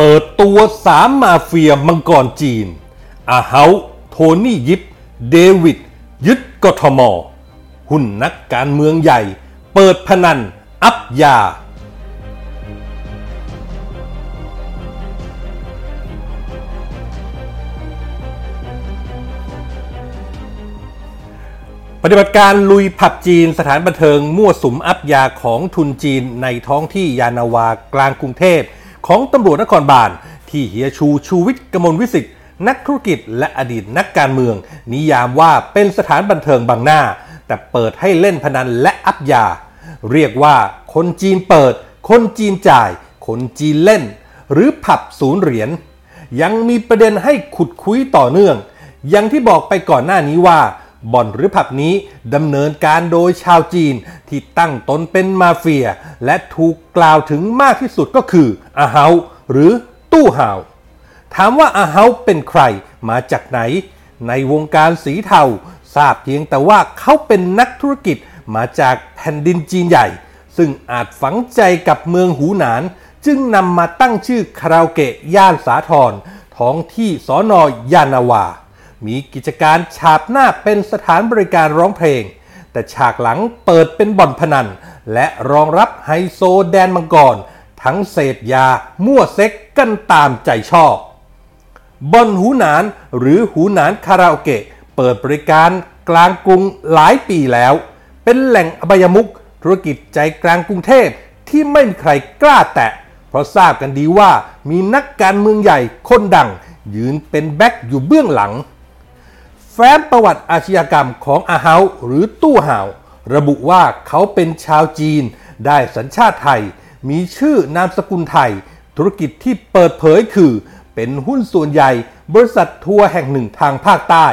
เปิดตัวสามมาเฟียมังกรจีน อาเฮาโทนี่ยิป เดวิด ยึดกทม หุ้นนักการเมืองใหญ่ เปิดพนัน อัพยา ปฏิบัติการลุยผับจีนสถานบันเทิงมั่วสุมอัพยาของทุนจีนในท้องที่ยานาวากลางกรุงเทพ ของตำรวจนครบาล ที่เฮียชูชูวิทย์กมลวิสิทธิ์นักธุรกิจและอดีตนักการเมือง นิยามว่าเป็นสถานบันเทิงบางหน้า แต่เปิดให้เล่นพนันและอัพยา เรียกว่าคนจีนเปิด คนจีนจ่าย คนจีนเล่น หรือผับศูนย์เหรียญยังมีประเด็นให้ขุดคุยต่อเนื่อง อย่างที่บอกไปก่อนหน้านี้ว่า บ่อนหรือผับนี้ดำเนินการโดยชาวจีนที่ตั้งตนเป็นมาเฟีย และถูกกล่าวถึงมากที่สุดก็คืออาเฮาหรือตู้ห่าวถามว่าอาเฮาเป็นใครมาจากไหน ในวงการสีเทาทราบเพียงแต่ว่าเขาเป็นนักธุรกิจมาจากแผ่นดินจีนใหญ่ ซึ่งอาจฝังใจกับเมืองหูหนาน จึงนำมาตั้งชื่อคาราโอเกะย่านสาทรท้องที่สอนอยานาวา มีกิจการฉาบหน้าเป็นสถานบริการร้องเพลง แต่ฉากหลังเปิดเป็นบ่อนพนัน และรองรับไฮโซแดนมังกร ทั้งเสพยา มั่วเซ็กกันตามใจชอบบ่อนหูหนานหรือหูหนานคาราโอเกะ เปิดบริการกลางกรุงหลายปีแล้ว เป็นแหล่งอบายมุกธุรกิจใจกลางกรุงเทพที่ไม่มีใครกล้าแตะ เพราะทราบกันดีว่ามีนักการเมืองใหญ่คนดัง ยืนเป็นแบ็คอยู่เบื้องหลัง ฟ้มประวัติอาชญากรรมของอาเฮาหรือตู้ห่าว ระบุว่าเขาเป็นชาวจีน ได้สัญชาติไทย มีชื่อนามสกุลไทย ธุรกิจที่เปิดเผยคือ เป็นหุ้นส่วนใหญ่ บริษัททัวร์แห่งหนึ่งทางภาคใต้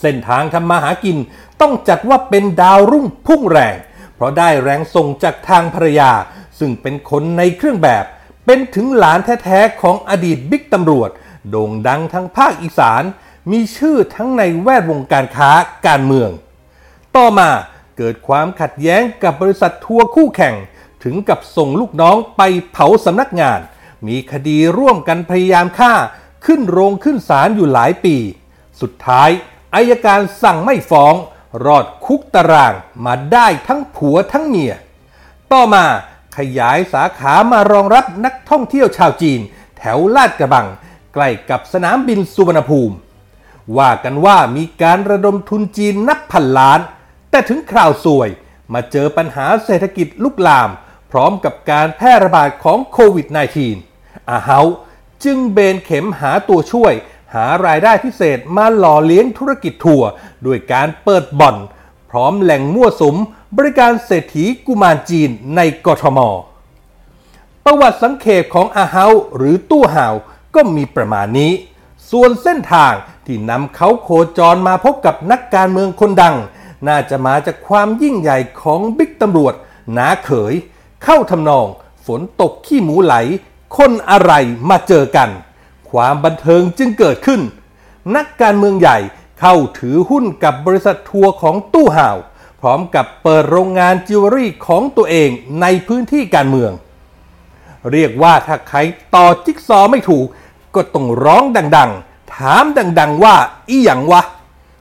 เส้นทางทำมาหากินต้องจัดว่าเป็นดาวรุ่งพุ่งแรง เพราะได้แรงส่งจากทางภรรยา ซึ่งเป็นคนในเครื่องแบบ เป็นถึงหลานแท้ๆของอดีตบิ๊กตำรวจ โด่งดังทั้งภาคอีสาน มีชื่อทั้งในแวดวงการค้าการเมือง ต่อมาเกิดความขัดแย้งกับบริษัททัวร์คู่แข่ง ถึงกับส่งลูกน้องไปเผาสำนักงาน มีคดีร่วมกันพยายามฆ่า ขึ้นโรงขึ้นศาลอยู่หลายปี สุดท้ายอายการสั่งไม่ฟ้อง รอดคุกตารางมาได้ทั้งผัวทั้งเมีย ต่อมาขยายสาขามารองรับนักท่องเที่ยวชาวจีน แถวลาดกระบัง ใกล้กับสนามบินสุวรรณภูมิ ว่ากันว่ามีการระดมทุนจีนนับพันล้าน แต่ถึงคราวสวยมาเจอปัญหาเศรษฐกิจลุกลาม พร้อมกับการแพร่ระบาดของโควิด -19 อาเฮาจึงเบนเข็มหาตัวช่วย หารายได้พิเศษมาหล่อเลี้ยงธุรกิจทัวร์ด้วยการเปิดบ่อน พร้อมแหล่งมั่วสุม บริการเศรษฐีกุมารจีนในกทม ประวัติสังเขปของอาเฮาหรือตู้ห่าก็มีประมาณนี้ ส่วนเส้นทาง ที่นำเขาโคจรมาพบกับนักการเมืองคนดัง น่าจะมาจากความยิ่งใหญ่ของบิ๊กตำรวจหนาเขย เข้าทำนอง ฝนตกขี้หมูไหล คนอะไรมาเจอกัน ความบันเทิงจึงเกิดขึ้น นักการเมืองใหญ่เข้าถือหุ้นกับบริษัททัวร์ของตู้ห่าว พร้อมกับเปิดโรงงานจิวเวลรี่ของตัวเองในพื้นที่การเมือง เรียกว่าถ้าใครต่อจิ๊กซอว์ไม่ถูก ก็ต้องร้องดัง ๆ ถามดังๆว่าอีหยังวะ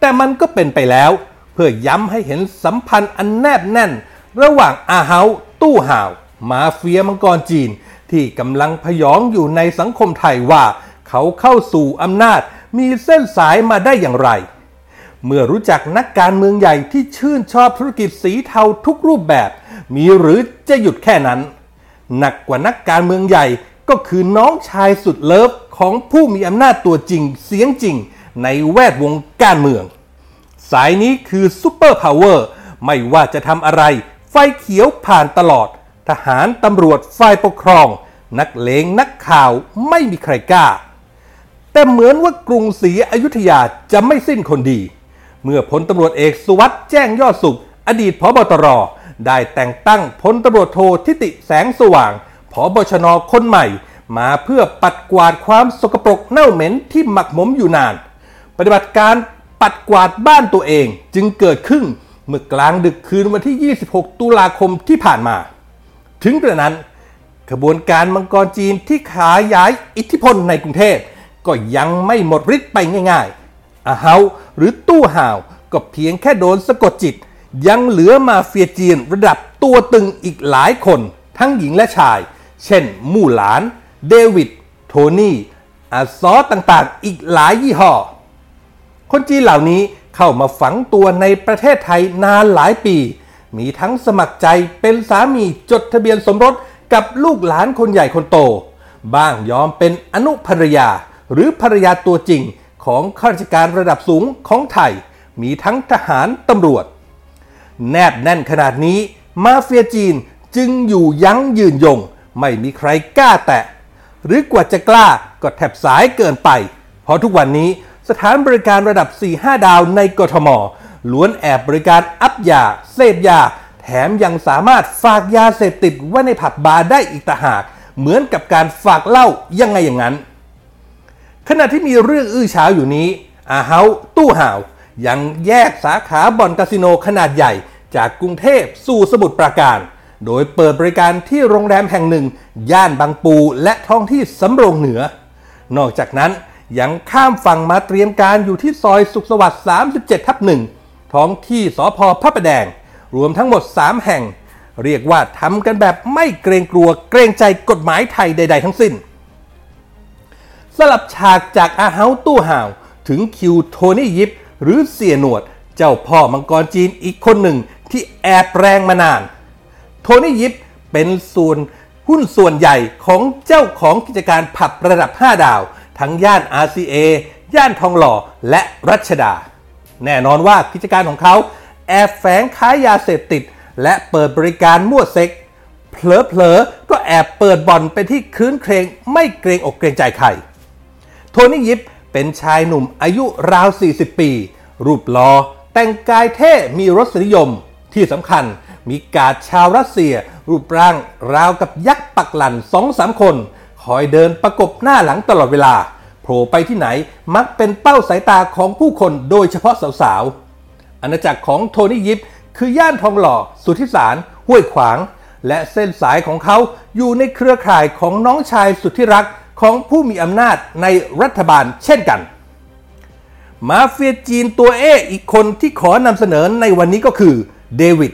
แต่มันก็เป็นไปแล้ว เพื่อย้ำให้เห็นสัมพันธ์อันแนบแน่น ระหว่างอาเฮาตู้ห่าว มาเฟียมังกรจีน ที่กำลังผยองอยู่ในสังคมไทยว่า เขาเข้าสู่อำนาจมีเส้นสายมาได้อย่างไร เมื่อรู้จักนักการเมืองใหญ่ที่ชื่นชอบธุรกิจสีเทาทุกรูปแบบ มีหรือจะหยุดแค่นั้น หนักกว่านักการเมืองใหญ่ก็คือน้องชายสุดเลิฟ ของผู้มีอำนาจตัวจริงเสียงจริงในแวดวงการเมือง สายนี้คือซูเปอร์พาวเวอร์ไม่ว่าจะทำอะไร ไฟเขียวผ่านตลอด ทหารตำรวจฝ่ายปกครอง นักเลงนักข่าวไม่มีใครกล้า แต่เหมือนว่ากรุงศรีอยุธยาจะไม่สิ้นคนดี เมื่อพลตำรวจเอกสุวัสด์แจ้งยอดสุข อดีตพบตร ได้แต่งตั้งพลตำรวจโททิติแสงสว่างพบชนคนใหม่ มาเพื่อปัดกวาดความสกปรกเน่าเหม็นที่หมักหมมอยู่นาน ปฏิบัติการปัดกวาดบ้านตัวเองจึงเกิดขึ้นเมื่อกลางดึกคืนวันที่ 26 ตุลาคมที่ผ่านมา ถึงกระนั้นขบวนการมังกรจีนที่ขายายอิทธิพลในกรุงเทพก็ยังไม่หมดฤทธิ์ไปง่ายๆอาเฮาหรือตู้ห่าวก็เพียงแค่โดนสะกดจิต ยังเหลือมาเฟียจีนระดับตัวตึงอีกหลายคน ทั้งหญิงและชาย เช่นมู่หลาน เดวิด โทนี่อาซอต่างๆ อีกหลายยี่ห้อ คนจีนเหล่านี้เข้ามาฝังตัวในประเทศไทยนานหลายปี มีทั้งสมัครใจเป็นสามีจดทะเบียนสมรสกับลูกหลานคนใหญ่คนโต บ้างยอมเป็นอนุภรรยา หรือภรรยาตัวจริงของข้าราชการระดับสูงของไทย มีทั้งทหารตำรวจ แนบแน่นขนาดนี้ มาเฟียจีนจึงอยู่ยั้งยืนยง ไม่มีใครกล้าแตะ หรือกว่าจะกล้าก็แทบสายเกินไป เพราะทุกวันนี้สถานบริการระดับ 4-5 ดาวในกทม ล้วนแอบบริการอัพยา เสพยา แถมยังสามารถฝากยาเสพติดไว้ในผับบาร์ได้อีกต่างหาก เหมือนกับการฝากเหล้ายังไงอย่างนั้น ขณะที่มีเรื่องอื้อเฉาอยู่นี้ อาเฮาตู้ห่าว ยังแยกสาขาบ่อนคาสิโนขนาดใหญ่จากกรุงเทพสู่สมุทรปราการ โดยเปิดบริการที่โรงแรมแห่งหนึ่ง ย่านบางปูและท้องที่สำโรงเหนือ นอกจากนั้นยังข้ามฝั่งมาเตรียมการอยู่ที่ซอยสุขสวัสดิ์ 37 ทับหนึ่งท้องที่สพพระประแดง รวมทั้งหมด 3 แห่ง เรียกว่าทำกันแบบไม่เกรงกลัวเกรงใจกฎหมายไทยใด ๆ ทั้งสิ้น สลับฉากจากอาเฮาตู้ห่าว ถึงคิวโทนี่ยิป หรือเสียหนวด เจ้าพ่อมังกรจีนอีกคนหนึ่งที่แอบแรงมานาน ทนี่ยิปเป็นส่วนหุ้นส่วนใหญ่ของเจ้าของกิจการผับระดับ 5 ดาว ทั้งย่าน RCA ย่านทองหล่อและรัชดา แน่นอนว่ากิจการของเขาแอบแฝงค้ายาเสพติด และเปิดบริการมั่วเซ็กเผลอๆก็แอบเปิดบ่อนเป็นที่คืนเครงไม่เกรงอกเกรงใจใคร โทนี่ยิปเป็นชายหนุ่มอายุราว 40 ปี รูปหลอ่อแต่งกายเท่มีรสนิยมที่สำคัญ มีกาดชาวรัสเซีย รูปร่างราวกับยักษ์ปักหลันสองสามคน คอยเดินประกบหน้าหลังตลอดเวลา โผล่ไปที่ไหนมักเป็นเป้าสายตาของผู้คนโดยเฉพาะสาวๆ อาณาจักรของโทนี่ยิป คือย่านทองหล่อ สุทธิสาร ห้วยขวาง และเส้นสายของเขาอยู่ในเครือข่ายของน้องชายสุดที่รักของผู้มีอำนาจในรัฐบาลเช่นกันมาเฟียจีนตัวเออีกคนที่ขอนำเสนอในวันนี้ก็คือเดวิด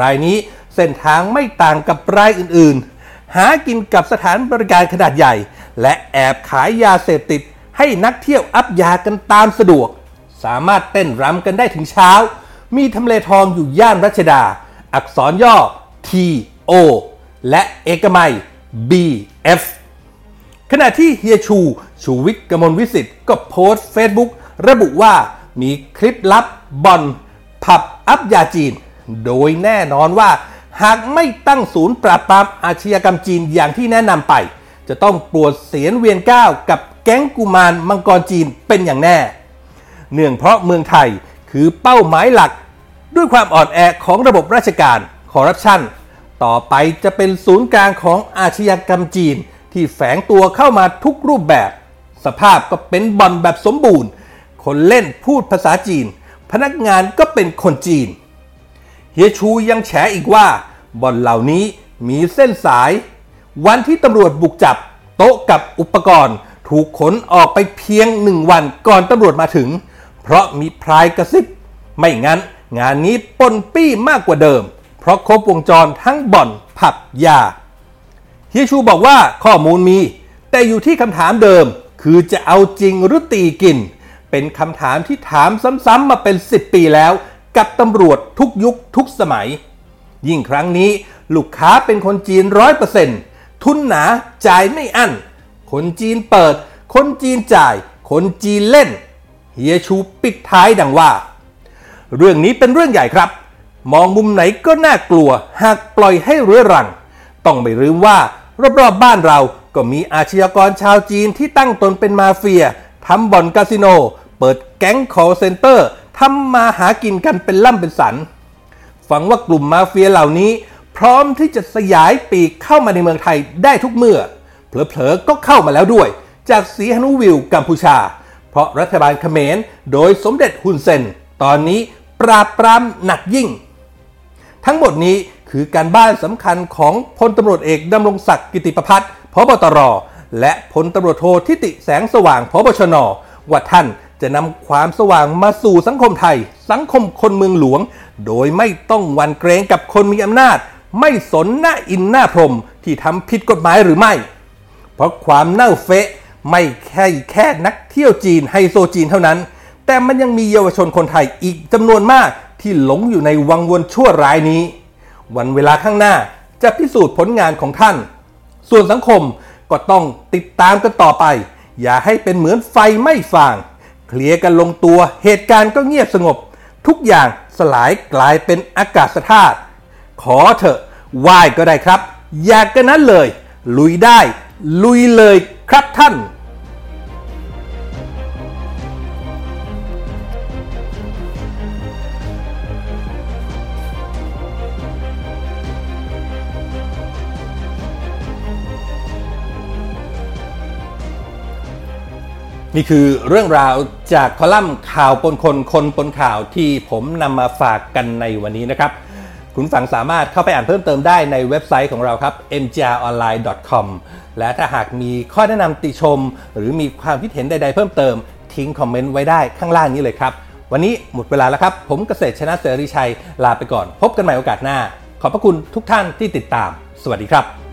รายนี้เส้นทางไม่ต่างกับรายอื่นๆ หากินกับสถานบริการขนาดใหญ่ และแอบขายยาเสพติด ให้นักเที่ยวอัพยากันตามสะดวก สามารถเต้นรำกันได้ถึงเช้า มีทำเลทองอยู่ย่านรัชดา อักษรย่อ T O และเอกมัย B F ขณะที่เฮียชู ชูวิทย์กมลวิศิษฎ์ก็โพสต์เฟซบุ๊กระบุว่ามีคลิปลับบ่อนผับอัพยาจีน โดยแน่นอนว่า หากไม่ตั้งศูนย์ปราบปรามอาชญากรรมจีนอย่างที่แนะนำไป จะต้องปวดเศียรเวียนเกล้ากับแก๊งกุมารมังกรจีนเป็นอย่างแน่ เนื่องเพราะเมืองไทยคือเป้าหมายหลัก ด้วยความอ่อนแอของระบบราชการคอร์รัปชันต่อไปจะเป็นศูนย์กลางของอาชญากรรมจีน ที่แฝงตัวเข้ามาทุกรูปแบบ สภาพก็เป็นบอลแบบสมบูรณ์ คนเล่นพูดภาษาจีน พนักงานก็เป็นคนจีน เฮียชูยังแฉอีกว่าบ่อนเหล่านี้มีเส้นสาย วันที่ตำรวจบุกจับ โต๊ะกับอุปกรณ์ ถูกขนออกไปเพียงหนึ่งวันก่อนตำรวจมาถึง เพราะมีพรายกระซิบไม่งั้น งานนี้ปนปี้มากกว่าเดิม เพราะครบวงจรทั้งบ่อนผับยาเฮียชูบอกว่าข้อมูลมี แต่อยู่ที่คำถามเดิม คือจะเอาจริงหรือตีกิน เป็นคำถามที่ถามซ้ำๆมาเป็น 10 ปีแล้ว กับตำรวจทุกยุคทุกสมัย ยิ่งครั้งนี้ลูกค้าเป็นคนจีนร้อยเปอร์เซ็นต์ทุนหนาจ่ายไม่อั้น คนจีนเปิด คนจีนจ่าย คนจีนเล่น เฮียชูปิดท้ายดังว่า เรื่องนี้เป็นเรื่องใหญ่ครับ มองมุมไหนก็น่ากลัวหากปล่อยให้เรื้อรัง ต้องไม่ลืมว่ารอบๆบ้านเราก็มีอาชญากรชาวจีนที่ตั้งตนเป็นมาเฟียทำบ่อนคาสิโน เปิดแก๊งคอลเซ็นเตอร์ ทำมาหากินกันเป็นล่ำเป็นสันฟังว่ากลุ่มมาเฟียเหล่านี้ พร้อมที่จะสยายปีกเข้ามาในเมืองไทยได้ทุกเมื่อ เผลอๆก็เข้ามาแล้วด้วย จากสีฮนุวิวกัมพูชา เพราะรัฐบาลเขมรโดยสมเด็จฮุนเซน ตอนนี้ปราบปรามหนักยิ่ง ทั้งหมดนี้คือการบ้านสำคัญของพลตำรวจเอกดำรงศักดิ์กิติประพัฒน์พบตร และพลตำรวจโททิติแสงสว่างพบชนว่าท่าน จะนำความสว่างมาสู่สังคมไทย สังคมคนเมืองหลวง โดยไม่ต้องหวันเกรงกับคนมีอำนาจ ไม่สนหน้าอินหน้าพรมที่ทำผิดกฎหมายหรือไม่ เพราะความเน่าเฟะไม่แค่แค่นักเที่ยวจีนไฮโซจีนเท่านั้น แต่มันยังมีเยาวชนคนไทยอีกจำนวนมากที่หลงอยู่ในวังวนชั่วร้ายนี้ วันเวลาข้างหน้าจะพิสูจน์ผลงานของท่าน ส่วนสังคมก็ต้องติดตามกันต่อไป อย่าให้เป็นเหมือนไฟไม่ฟาง เคลียร์กันลงตัว เหตุการณ์ก็เงียบสงบ ทุกอย่างสลายกลายเป็นอากาศธาตุขอเถอะไหว้ก็ได้ครับ อยากกันนั้นเลย ลุยได้ ลุยเลยครับท่าน นี่คือเรื่องราวจากคอลัมน์ข่าวปนคนคนปนข่าวที่ผมนำมาฝากกันในวันนี้นะครับ คุณฟังสามารถเข้าไปอ่านเพิ่มเติมได้ในเว็บไซต์ของเราครับ mjronline.com และถ้าหากมีข้อแนะนำติชม หรือมีความคิดเห็นใด ๆ เพิ่มเติม ทิ้งคอมเมนต์ไว้ได้ข้างล่างนี้เลยครับ วันนี้หมดเวลาแล้วครับ ผมเกษตรชนะเสรีชัยลาไปก่อน พบกันใหม่โอกาสหน้า ขอบพระคุณทุกท่านที่ติดตาม สวัสดีครับ